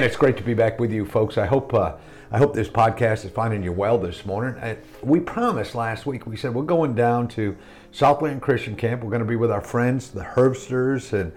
Man, it's great to be back with you, folks. I hope uh, I hope this podcast is finding you well this morning. And we promised last week. We said we're going down to Southland Christian Camp. We're going to be with our friends, the Herbsters, and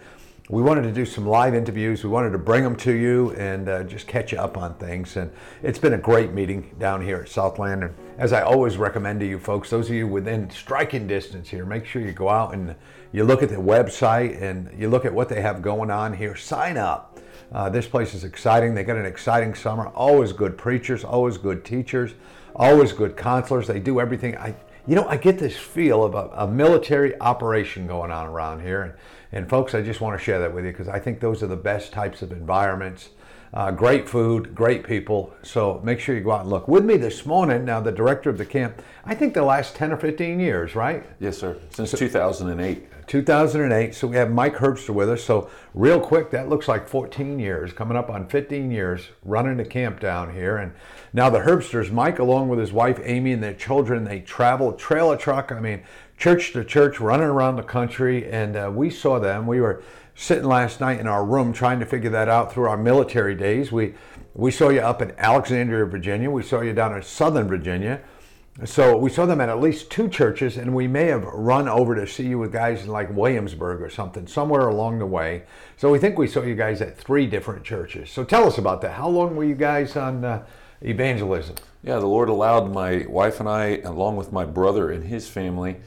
we wanted to do some live interviews. We wanted to bring them to you and uh, just catch you up on things. And it's been a great meeting down here at Southland. And as I always recommend to you folks, those of you within striking distance here, make sure you go out and you look at the website and you look at what they have going on here. Sign up uh, this place is exciting. They got an exciting summer. Always good preachers, always good teachers, always good counselors. They do everything. I, you know, I get this feel of a, a military operation going on around here. And, and folks, I just want to share that with you because I think those are the best types of environments. Uh, great food, great people. So make sure you go out and look. With me this morning, now the director of the camp, I think the last 10 or 15 years, right? Yes, sir. Since so, 2008. 2008. So we have Mike Herbster with us. So real quick, that looks like 14 years, coming up on 15 years running the camp down here. And now the Herbsters, Mike, along with his wife Amy and their children, they travel trailer truck. I mean, church to church, running around the country. And uh, we saw them. We were sitting last night in our room trying to figure that out through our military days. We we saw you up in Alexandria, Virginia. We saw you down in Southern Virginia. So we saw them at at least two churches, and we may have run over to see you with guys in like Williamsburg or something, somewhere along the way. So we think we saw you guys at three different churches. So tell us about that. How long were you guys on uh, evangelism? Yeah, the Lord allowed my wife and I, along with my brother and his family,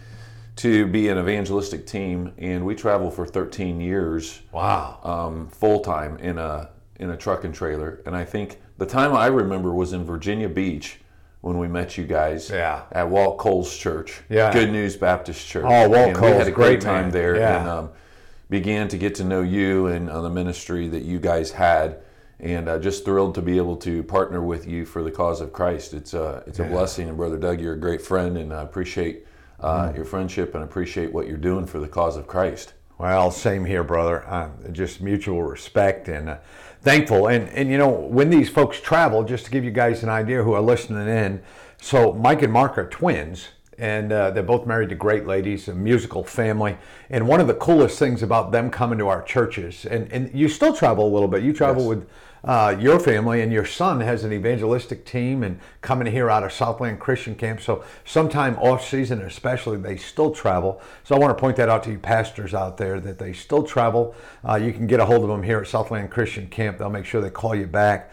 to be an evangelistic team, and we traveled for 13 years. Wow. Um, Full time in a in a truck and trailer, and I think the time I remember was in Virginia Beach when we met you guys yeah. at Walt Cole's church. Yeah. Good News Baptist Church. Oh, Walt and Cole's We had a great, great time man. there yeah. and um, began to get to know you and uh, the ministry that you guys had. And uh, just thrilled to be able to partner with you for the cause of Christ. It's a, it's a Yeah. blessing. And Brother Doug, you're a great friend, and I appreciate uh, Mm. your friendship and appreciate what you're doing for the cause of Christ. Well, same here, brother. Uh, just mutual respect and uh, thankful. And and you know when these folks travel, just to give you guys an idea who are listening in. So Mike and Mark are twins, and uh, they're both married to great ladies, a musical family. And one of the coolest things about them coming to our churches, and and you still travel a little bit. You travel Yes. with. Uh, your family and your son has an evangelistic team and coming here out of Southland Christian Camp. So sometime off season, especially, they still travel. So I want to point that out to you pastors out there that they still travel. Uh, you can get a hold of them here at Southland Christian Camp. They'll make sure they call you back.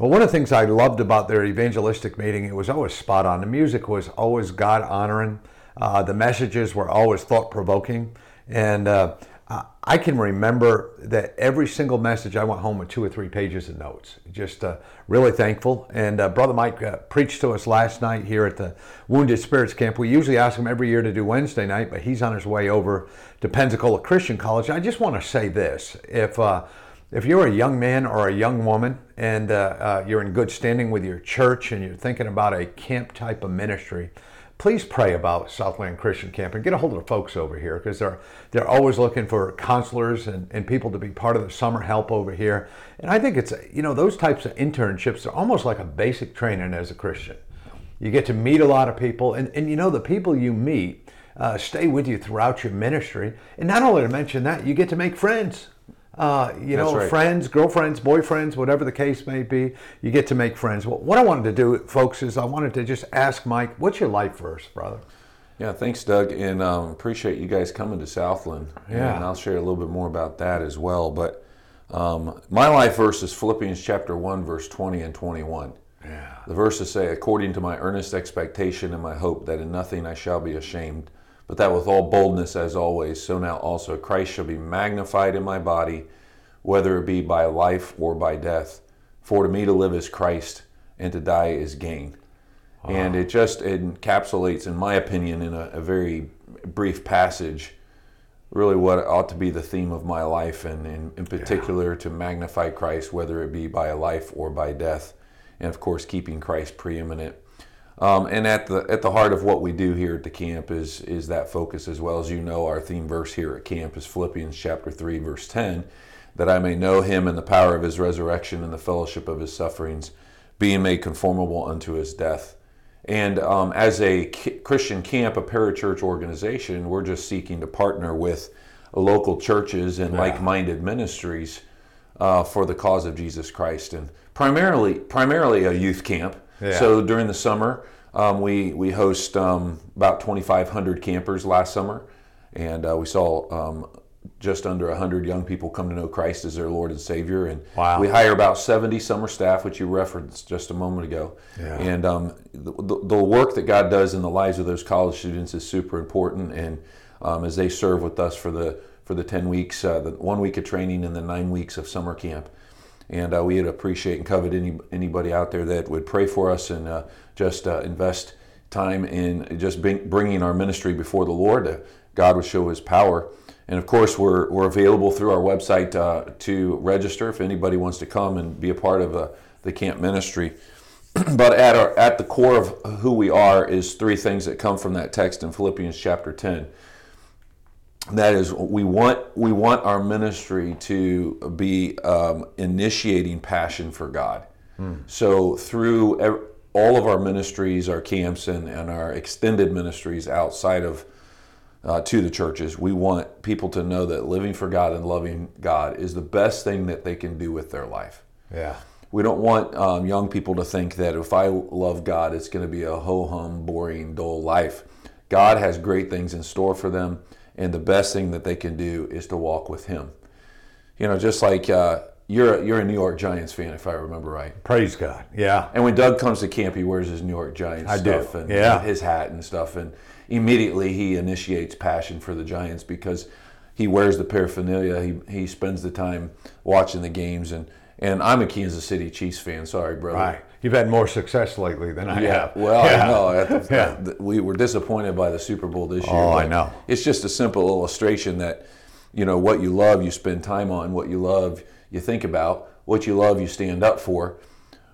Well, one of the things I loved about their evangelistic meeting, it was always spot on. The music was always God honoring. Uh, the messages were always thought provoking, and uh, I- can remember that every single message I went home with two or three pages of notes. Just uh, really thankful. And uh, Brother Mike uh, preached to us last night here at the Wounded Spirits Camp. We usually ask him every year to do Wednesday night, but he's on his way over to Pensacola Christian College. I just want to say this: if uh, if you're a young man or a young woman and uh, uh, you're in good standing with your church and you're thinking about a camp type of ministry, please pray about Southland Christian Camp and get a hold of the folks over here because they're they're always looking for counselors and, and people to be part of the summer help over here. And I think it's you know those types of internships are almost like a basic training as a Christian. You get to meet a lot of people, and, and you know the people you meet uh, stay with you throughout your ministry. And not only to mention that, you get to make friends. Uh, you That's know, right. friends, girlfriends, boyfriends, whatever the case may be, you get to make friends. Well, what I wanted to do, folks, is I wanted to just ask Mike, what's your life verse, brother? Yeah, thanks, Doug, and um, appreciate you guys coming to Southland. Yeah. and I'll share a little bit more about that as well. But um, my life verse is Philippians chapter one, verse twenty and twenty-one. Yeah. The verses say, "According to my earnest expectation and my hope that in nothing I shall be ashamed, but that with all boldness as always, so now also Christ shall be magnified in my body, whether it be by life or by death. For to me to live is Christ, and to die is gain. And it just encapsulates, in my opinion, in a, a very brief passage, really what ought to be the theme of my life, and in, in particular yeah. to magnify Christ, whether it be by life or by death, and of course keeping Christ preeminent. Um, and at the at the heart of what we do here at the camp is is that focus as well as you know our theme verse here at camp is Philippians chapter three verse ten, that I may know Him and the power of His resurrection and the fellowship of His sufferings, being made conformable unto His death and um, as a Christian camp, a parachurch organization, we're just seeking to partner with local churches and yeah. like-minded ministries uh, for the cause of Jesus Christ, and primarily primarily a youth camp. Yeah. So during the summer, um, we we host um, about 2,500 campers last summer, and uh, we saw um, just under 100 young people come to know Christ as their Lord and Savior. And wow. we hire about 70 summer staff, which you referenced just a moment ago. Yeah. And um, the, the, work that God does in the lives of those college students is super important. And um, as they serve with us for the for the 10 weeks, uh, the one week of training and the nine weeks of summer camp. And uh, we'd appreciate and covet any, anybody out there that would pray for us and uh, just uh, invest time in just bring, bringing our ministry before the Lord. God would show His power and of course, we're, we're available through our website uh, to register if anybody wants to come and be a part of uh, the camp ministry. but at, our, at the core of who we are is three things that come from that text in Philippians chapter 10. That is, we want, we want our ministry to be um, initiating passion for God. Hmm. So, through all of our ministries, our camps, and, and our extended ministries outside of uh, to the churches. We want people to know that living for God and loving God is the best thing that they can do with their life. Yeah. We don't want um, young people to think that if I love God, it's going to be a ho hum, boring, dull life. God has great things in store for them, and the best thing that they can do is to walk with Him. You know, just like uh, you're a, you're a New York Giants fan, if I remember right. Praise God. Yeah. And when Doug comes to camp, he wears his New York Giants I stuff do. and yeah. his hat and stuff, and immediately he initiates passion for the Giants because he wears the paraphernalia. He, he spends the time watching the games. And, and I'm a Kansas City Chiefs fan. Sorry, brother. Right. You've had more success lately than I yeah. have. Well, yeah. I know. The, yeah. the, we were disappointed by the Super Bowl this year. Oh, I know. It's just a simple illustration that, you know, what you love, you spend time on. What you love, you think about. What you love, you stand up for.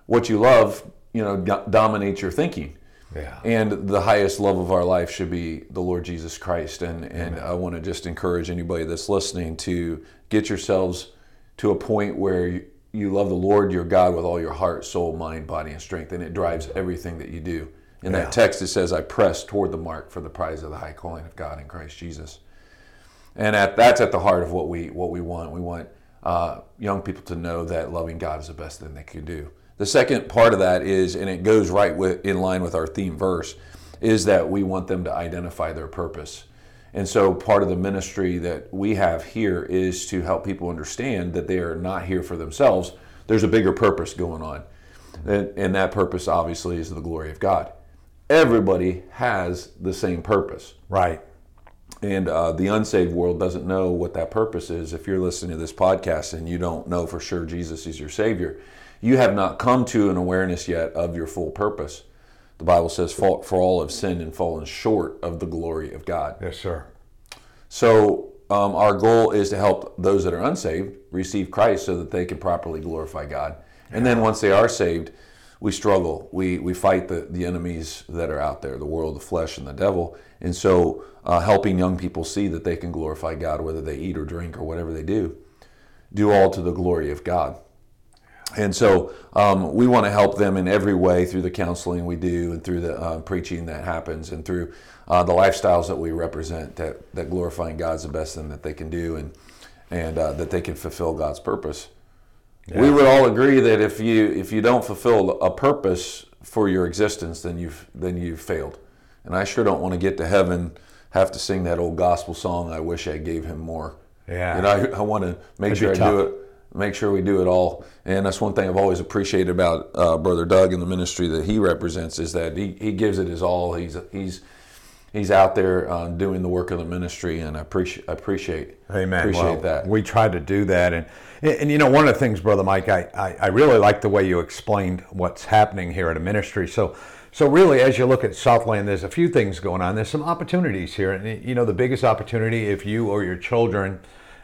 What you love, you know, dominates your thinking. Yeah. And the highest love of our life should be the Lord Jesus Christ. And, and I want to just encourage anybody that's listening to get yourselves to a point where you, you love the Lord your God with all your heart, soul, mind, body, and strength. And it drives everything that you do. In yeah. that text, it says, I press toward the mark for the prize of the high calling of God in Christ Jesus. And at, that's at the heart of what we, what we want. We want uh, young people to know that loving God is the best thing they can do. The second part of that is, and it goes right with, in line with our theme verse, is that we want them to identify their purpose. And so part of the ministry that we have here is to help people understand that they are not here for themselves. There's a bigger purpose going on. And, that purpose obviously is the glory of God. Everybody has the same purpose. Right. And uh, the unsaved world doesn't know what that purpose is. If you're listening to this podcast and you don't know for sure Jesus is your Savior, you have not come to an awareness yet of your full purpose. The Bible says, For all have sinned and fallen short of the glory of God. Yes, sir. So, um, our goal is to help those that are unsaved receive Christ so that they can properly glorify God. And then once they are saved, we struggle. We, we fight the, the enemies that are out there the world, the flesh, and the devil. And so, uh, helping young people see that they can glorify God, whether they eat or drink or whatever they do, do all to the glory of God. And so um, we want to help them in every way through the counseling we do and through the uh, preaching that happens and through uh, the lifestyles that we represent that, that glorifying God's the best thing that they can do and, and uh, that they can fulfill God's purpose. Yeah. We would all agree that if you, if you don't fulfill a purpose for your existence, then you've, then you've failed. And I sure don't want to get to heaven, have to sing that old gospel song, I wish I gave him more. Yeah. And I, I want to make That'd sure I tough. do it make sure we do it all. And that's one thing I've always appreciated about uh, Brother Doug and the ministry that he represents is that he, he gives it his all. He's he's he's out there uh, doing the work of the ministry, and I appreciate appreciate Amen. appreciate well, that. We try to do that, and, and and you know one of the things, brother Mike, I, I I really like the way you explained what's happening here at a ministry. So. So really, as you look at Southland, there's a few things going on. There's some opportunities here, and you know the biggest opportunity if you or your children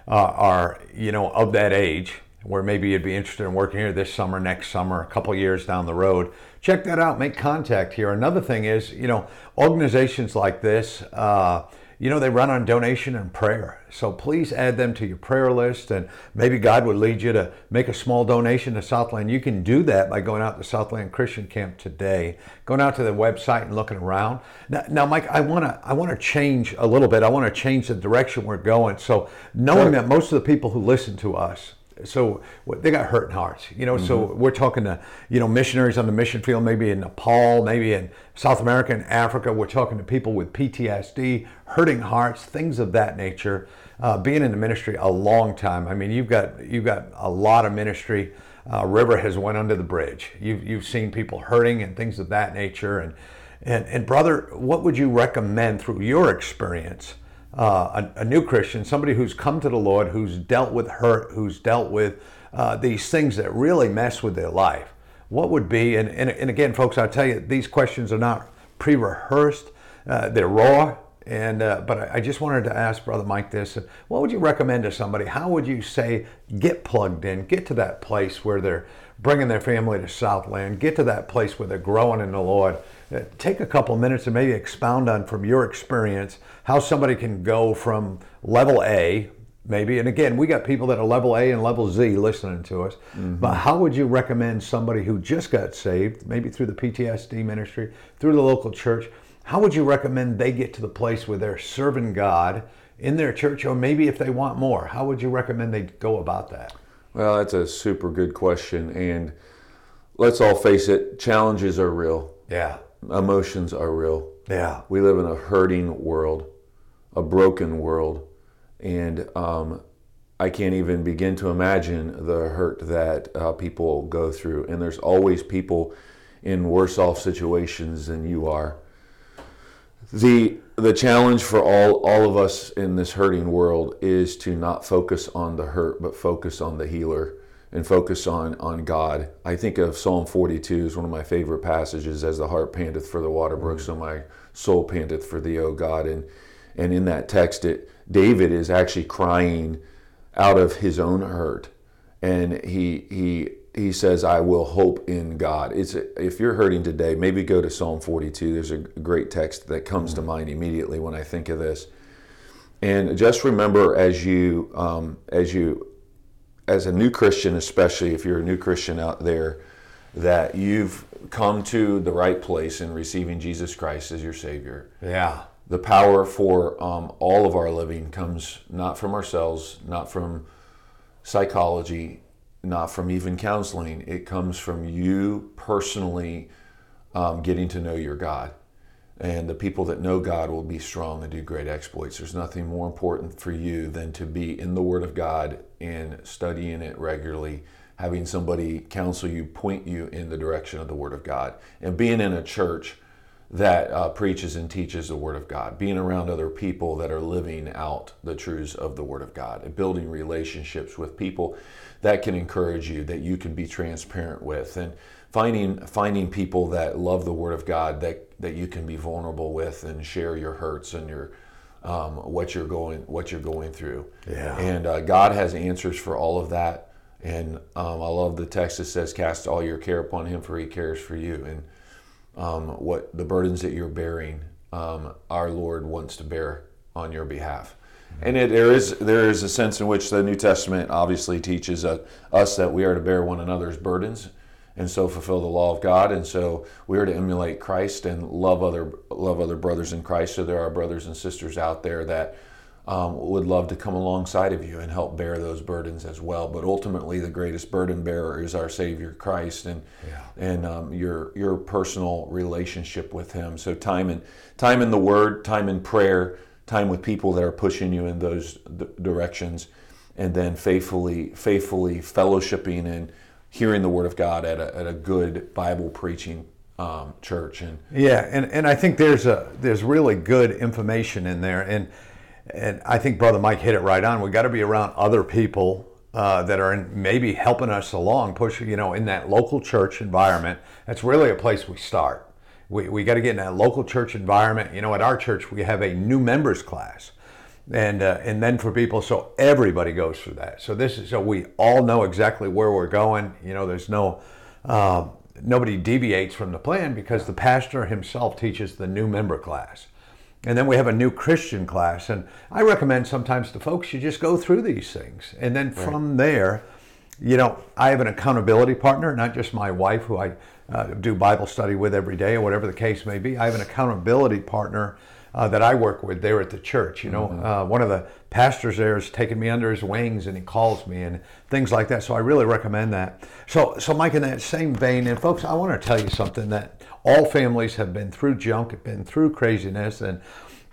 uh, are you know of that age where maybe you'd be interested in working here this summer, next summer, a couple years down the road. Check that out. Make contact here. Another thing is, you know, organizations like this, uh, you know, they run on donation and prayer. So please add them to your prayer list, and maybe God would lead you to make a small donation to Southland. You can do that by going out to Southland Christian Camp today, going out to the website and looking around. Now, now Mike, I want to I want to change a little bit. I want to change the direction we're going. So knowing Sure. that most of the people who listen to us so they got hurting hearts, you know. So we're talking to you know missionaries on the mission field, maybe in Nepal, maybe in South America and Africa. We're talking to people with PTSD, hurting hearts, things of that nature. Uh, being in the ministry a long time, I mean, you've got you've got a lot of ministry. Uh, River has went under the bridge. You've you've seen people hurting and things of that nature. And and and brother, what would you recommend through your experience? Uh, a, a new Christian, somebody who's come to the Lord, who's dealt with hurt, who's dealt with uh, these things that really mess with their life, what would be, and, and, and again, folks, I'll tell you, these questions are not pre rehearsed, uh, they're raw. And uh, but I, I just wanted to ask Brother Mike this: What would you recommend to somebody? How would you say get plugged in, get to that place where they're bringing their family to Southland, get to that place where they're growing in the Lord? Uh, Take a couple minutes and maybe expound on from your experience how somebody can go from level A, maybe, and again, we got people that are level A and level Z listening to us, but how would you recommend somebody who just got saved, maybe through the PTSD ministry, through the local church? How would you recommend they get to the place where they're serving God in their church, or maybe if they want more, how would you recommend they go about that? Well, that's a super good question, and let's all face it: challenges are real, Yeah, emotions are real. yeah, We live in a hurting world, a broken world, and um, I can't even begin to imagine the hurt that uh, people go through. And there's always people in worse off situations than you are. The the challenge for all all of us in this hurting world is to not focus on the hurt, but focus on the healer and focus on on God. I think of Psalm 42 as one of my favorite passages. As the heart panteth for the water brooks, so my soul panteth for thee, O God. And and in that text, it David is actually crying out of his own hurt, and he he he says, "I will hope in God." It's if you're hurting today, maybe go to Psalm 42. There's a great text that comes to mind immediately when I think of this. And just remember, as you um, as you as a new Christian, especially if you're a new Christian out there, that you've come to the right place in receiving Jesus Christ as your Savior yeah, the power for um, all of our living comes not from ourselves, not from psychology, not from even counseling. It comes from you personally um, getting to know your God. And the people that know God will be strong and do great exploits. There's nothing more important for you than to be in the Word of God and studying it regularly, having somebody counsel you, point you in the direction of the Word of God, and being in a church that uh, preaches and teaches the Word of God, being around other people that are living out the truths of the Word of God, and building relationships with people that can encourage you, that you can be transparent with, and finding finding people that love the Word of God that that you can be vulnerable with and share your hurts and your um, what you're going what you're going through. Yeah. And uh, God has answers for all of that. And um, I love the text that says, "Cast all your care upon Him, for He cares for you." And um, what the burdens that you're bearing, um, our Lord wants to bear on your behalf. And it, there is there is a sense in which the New Testament obviously teaches uh, us that we are to bear one another's burdens, and so fulfill the law of God. And so we are to emulate Christ and love other love other brothers in Christ. So there are brothers and sisters out there that um, would love to come alongside of you and help bear those burdens as well. But ultimately, the greatest burden bearer is our Savior Christ, and and um, your your personal relationship with Him. So time in time in the Word, time in prayer, time with people that are pushing you in those d- directions, and then faithfully faithfully fellowshipping and hearing the Word of God at a, at a good Bible preaching um, church. And Yeah, and, and I think there's a there's really good information in there, and and I think Brother Mike hit it right on. We got to be around other people uh, that are in, maybe helping us along, pushing you know in that local church environment. That's really a place we start. We, we got to get in that local church environment. You know, at our church we have a new members class, and uh, and then for people, so everybody goes through that. So this is so we all know exactly where we're going. You know, there's no. Um, nobody deviates from the plan because the pastor himself teaches the new member class. And then we have a new Christian class. And I recommend sometimes to folks you just go through these things. And then from there, you know, I have an accountability partner, not just my wife, who I uh, do Bible study with every day, or whatever the case may be. I have an accountability partner uh, that I work with there at the church. You know, uh, one of the pastors there has taken me under his wings, and he calls me and things like that. So I really recommend that. So, so Mike, in that same vein, and folks, I want to tell you something that all families have been through junk, have been through craziness, and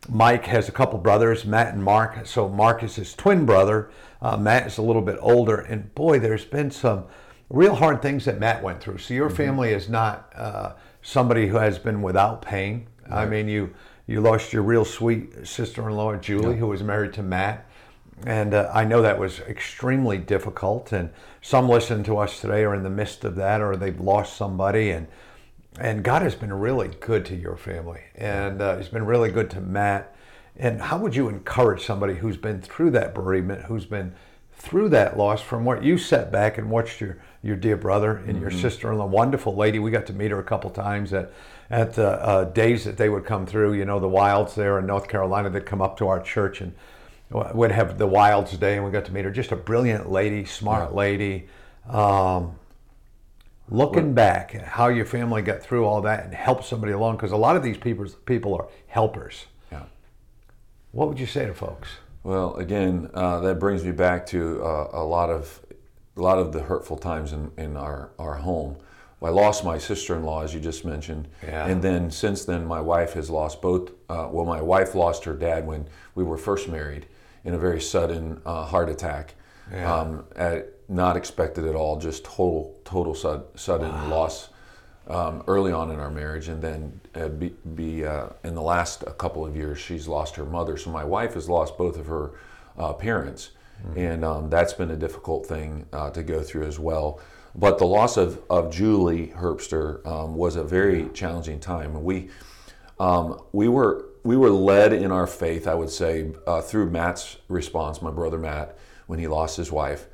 Mike has a couple brothers, Matt and Mark. So Mark is his twin brother. Uh, Matt is a little bit older, and boy, there's been some real hard things that Matt went through. So your family is not uh, somebody who has been without pain. I mean, you you lost your real sweet sister-in-law Julie, who was married to Matt, and uh, I know that was extremely difficult. And some listen to us today are in the midst of that, or they've lost somebody, and and God has been really good to your family, and uh, He's been really good to Matt. And how would you encourage somebody who's been through that bereavement, who's been through that loss, from what you sat back and watched your your dear brother and your sister-in-law, wonderful lady. We got to meet her a couple times at at the uh, days that they would come through. You know, the Wilds there in North Carolina. They'd come up to our church and would have the Wilds Day, and we got to meet her. Just a brilliant lady, smart lady. Um, looking back how your family got through all that and helped somebody along, because a lot of these people people are helpers. yeah. What would you say to folks? Well, again, uh, that brings me back to uh, a lot of a lot of the hurtful times in, in our, our home. I lost my sister-in-law, as you just mentioned, Yeah. and then since then, my wife has lost both. Uh, well, my wife lost her dad when we were first married in a very sudden uh, heart attack, Yeah. um, at, not expected at all, just total total sud, sudden loss um, early on in our marriage, and then uh, be, be uh, in the last a couple of years, she's lost her mother. So my wife has lost both of her uh, parents, and um, that's been a difficult thing uh, to go through as well. But the loss of, of Julie Herbster um, was a very challenging time. We um, we were we were led in our faith, I would say, uh, through Matt's response, my brother Matt, when he lost his wife,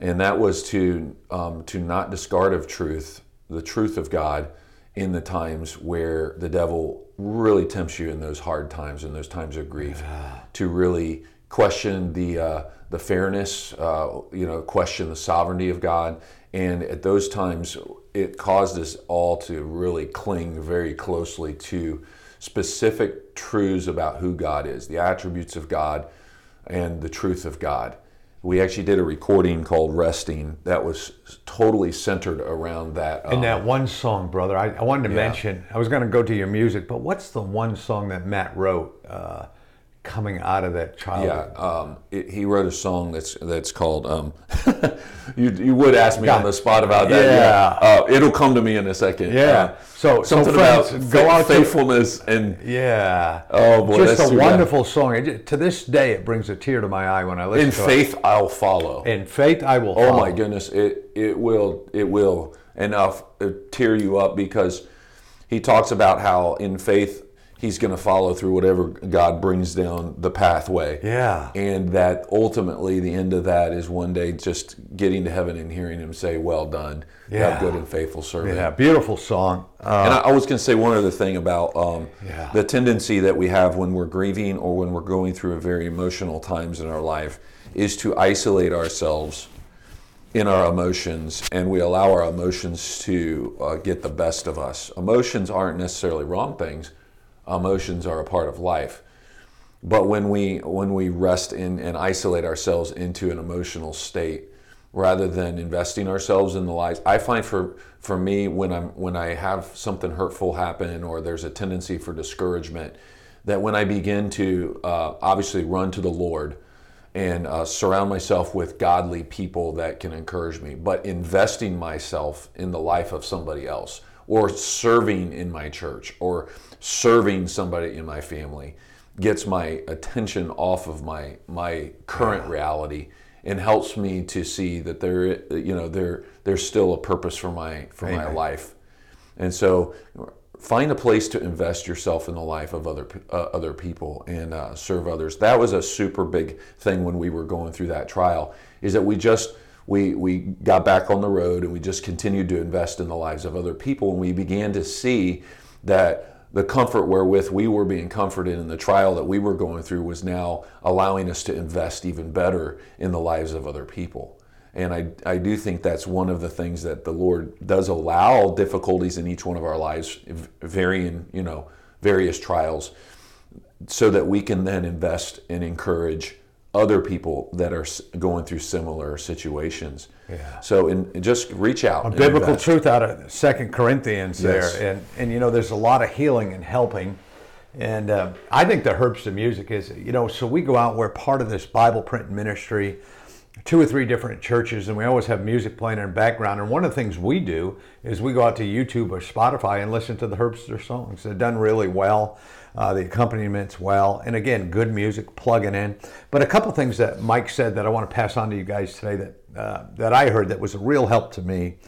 and that was to um, to not discard of truth, the truth of God, in the times where the devil really tempts you in those hard times, in those times of grief, to really question the uh, the fairness, uh, you know, question the sovereignty of God, and at those times, it caused us all to really cling very closely to specific truths about who God is, the attributes of God, and the truth of God. We actually did a recording called Resting that was totally centered around that. And um, that one song, brother, I, I wanted to Yeah. mention, I was going to go to your music, but what's the one song that Matt wrote uh, coming out of that childhood? Yeah, um, it, he wrote a song that's that's called. Um, you you would ask me on the spot about that. Yeah. Uh, it'll come to me in a second. Yeah. Uh, So- so something friends, about go out to- faithfulness and Yeah. Oh, boy, Just that's a too bad. wonderful song. It, to this day, it brings a tear to my eye when I listen in to faith I'll follow. In faith, I will. Oh follow. my goodness, it it will it will enough uh, tear you up because he talks about how in faith he's going to follow through whatever God brings down the pathway. Yeah. And that ultimately the end of that is one day just getting to heaven and hearing him say, "Well done, Yeah. good and faithful servant." Yeah, beautiful song. Uh, And I, I was going to say one other thing about um, Yeah. the tendency that we have when we're grieving or when we're going through a very emotional times in our life is to isolate ourselves in our emotions and we allow our emotions to uh, get the best of us. Emotions aren't necessarily wrong things. Emotions are a part of life. But when we when we rest in and isolate ourselves into an emotional state, rather than investing ourselves in the lives, I find for for me when I'm when I have something hurtful happen or there's a tendency for discouragement, that when I begin to uh, obviously run to the Lord and uh, surround myself with godly people that can encourage me, but investing myself in the life of somebody else or serving in my church or serving somebody in my family gets my attention off of my my current reality and helps me to see that there you know there there's still a purpose for my for my life. And so find a place to invest yourself in the life of other uh, other people and uh, serve others. That was a super big thing when we were going through that trial is that we just we we got back on the road and we just continued to invest in the lives of other people and we began to see that the comfort wherewith we were being comforted in the trial that we were going through was now allowing us to invest even better in the lives of other people. And I, I do think that's one of the things that the Lord does allow difficulties in each one of our lives, varying, you know, various trials, so that we can then invest and encourage other people that are going through similar situations. Yeah. So, and just reach out. A biblical invest. truth out of Second Corinthians Yes. there, and and you know there's a lot of healing and helping, and uh, I think the Herbster music is you know so we go out we're part of this Bible print ministry, two or three different churches, and we always have music playing in the background. And one of the things we do is we go out to YouTube or Spotify and listen to the Herbster songs. They're done really well. Uh, the accompaniments well, and again, good music plugging in. But a couple things that Mike said that I want to pass on to you guys today that uh, that I heard that was a real help to me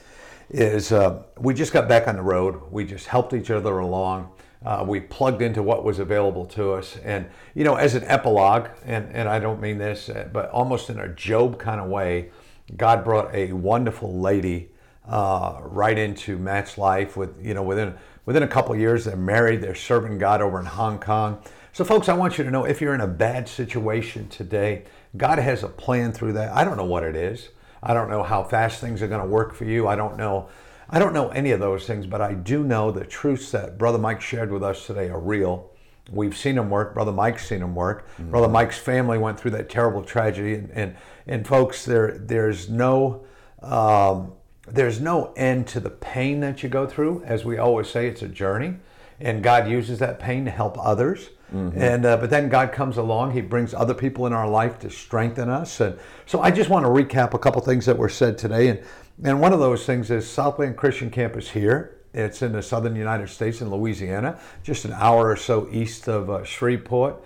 is uh, we just got back on the road. We just helped each other along. Uh, we plugged into what was available to us. And, you know, as an epilogue, and, and I don't mean this, uh, but almost in a Job kind of way, God brought a wonderful lady uh, right into Matt's life with, you know, within, within a couple of years, they're married, they're serving God over in Hong Kong. So, folks, I want you to know if you're in a bad situation today, God has a plan through that. I don't know what it is. I don't know how fast things are going to work for you. I don't know. I don't know any of those things, but I do know the truths that Brother Mike shared with us today are real. We've seen them work. Brother Mike's seen them work. Brother Mike's family went through that terrible tragedy, and and, and folks, there there's no um, there's no end to the pain that you go through. As we always say, it's a journey, and God uses that pain to help others. And uh, but then God comes along. He brings other people in our life to strengthen us. And so I just want to recap a couple things that were said today. And and one of those things is Southland Christian Campus here. It's in the southern United States in Louisiana, just an hour or so east of uh, Shreveport.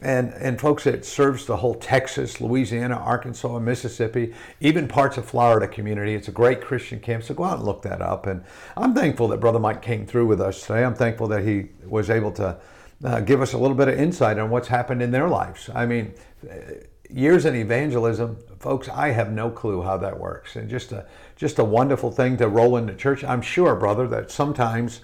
And, and folks, it serves the whole Texas, Louisiana, Arkansas, Mississippi, even parts of Florida community. It's a great Christian camp, so go out and look that up. And I'm thankful that Brother Mike came through with us today. I'm thankful that he was able to uh, give us a little bit of insight on what's happened in their lives. I mean, uh, years in evangelism, folks, I have no clue how that works. And just a just a wonderful thing to roll into church. I'm sure, brother, that sometimes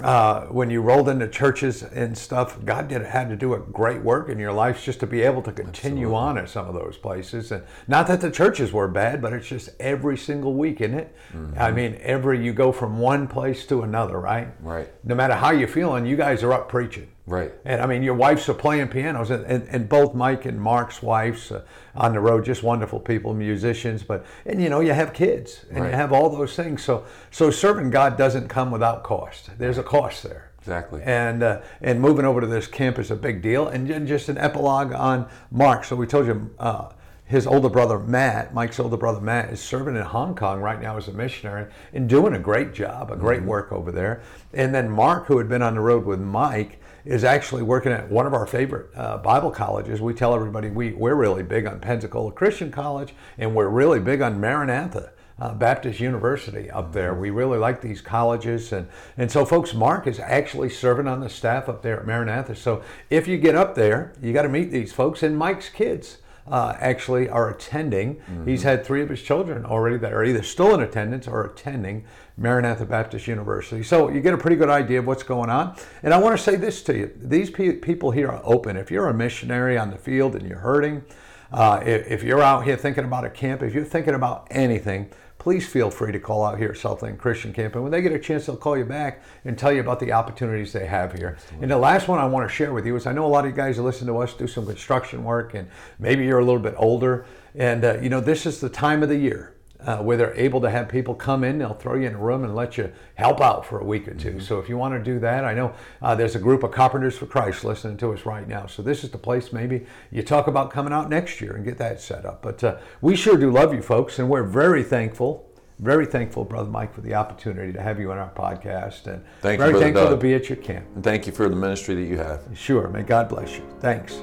uh, when you rolled into churches and stuff, God did had to do a great work in your life just to be able to continue on at some of those places. And not that the churches were bad, but it's just every single week, isn't it? I mean, every you go from one place to another, right? Right. No matter how you're feeling, you guys are up preaching. Right. And I mean, your wives are playing pianos, and, and, and both Mike and Mark's wives uh, on the road, just wonderful people, musicians. But and you know, you have kids, and Right. you have all those things. So so serving God doesn't come without cost. There's a cost there. Exactly. And uh, and moving over to this camp is a big deal. And then just an epilogue on Mark. So we told you. Uh, his older brother Matt, Mike's older brother Matt, is serving in Hong Kong right now as a missionary and doing a great job, a great work over there. And then Mark, who had been on the road with Mike, is actually working at one of our favorite uh, Bible colleges. We tell everybody we, we're really big on Pensacola Christian College and we're really big on Maranatha. Uh, Baptist University up there. We really like these colleges. And, and so, folks, Mark is actually serving on the staff up there at Maranatha. So, if you get up there, you got to meet these folks. And Mike's kids uh, actually are attending. He's had three of his children already that are either still in attendance or attending Maranatha Baptist University. So you get a pretty good idea of what's going on. And I want to say this to you these pe- people here are open. If you're a missionary on the field and you're hurting, uh, if, if you're out here thinking about a camp, if you're thinking about anything, please feel free to call out here at Southland Christian Camp. And when they get a chance, they'll call you back and tell you about the opportunities they have here. And the last one I want to share with you is I know a lot of you guys listen to us do some construction work, and maybe you're a little bit older. And, uh, you know, this is the time of the year. Uh, where they're able to have people come in, they'll throw you in a room and let you help out for a week or 2 So if you want to do that, I know uh, there's a group of Carpenters for Christ listening to us right now. So this is the place maybe you talk about coming out next year and get that set up. But uh, we sure do love you folks, and we're very thankful Very thankful, Brother Mike, for the opportunity to have you on our podcast, and Thank you, very Brother thankful Doug. to be at your camp. And thank you for the ministry that you have. Sure, may God bless you. Thanks.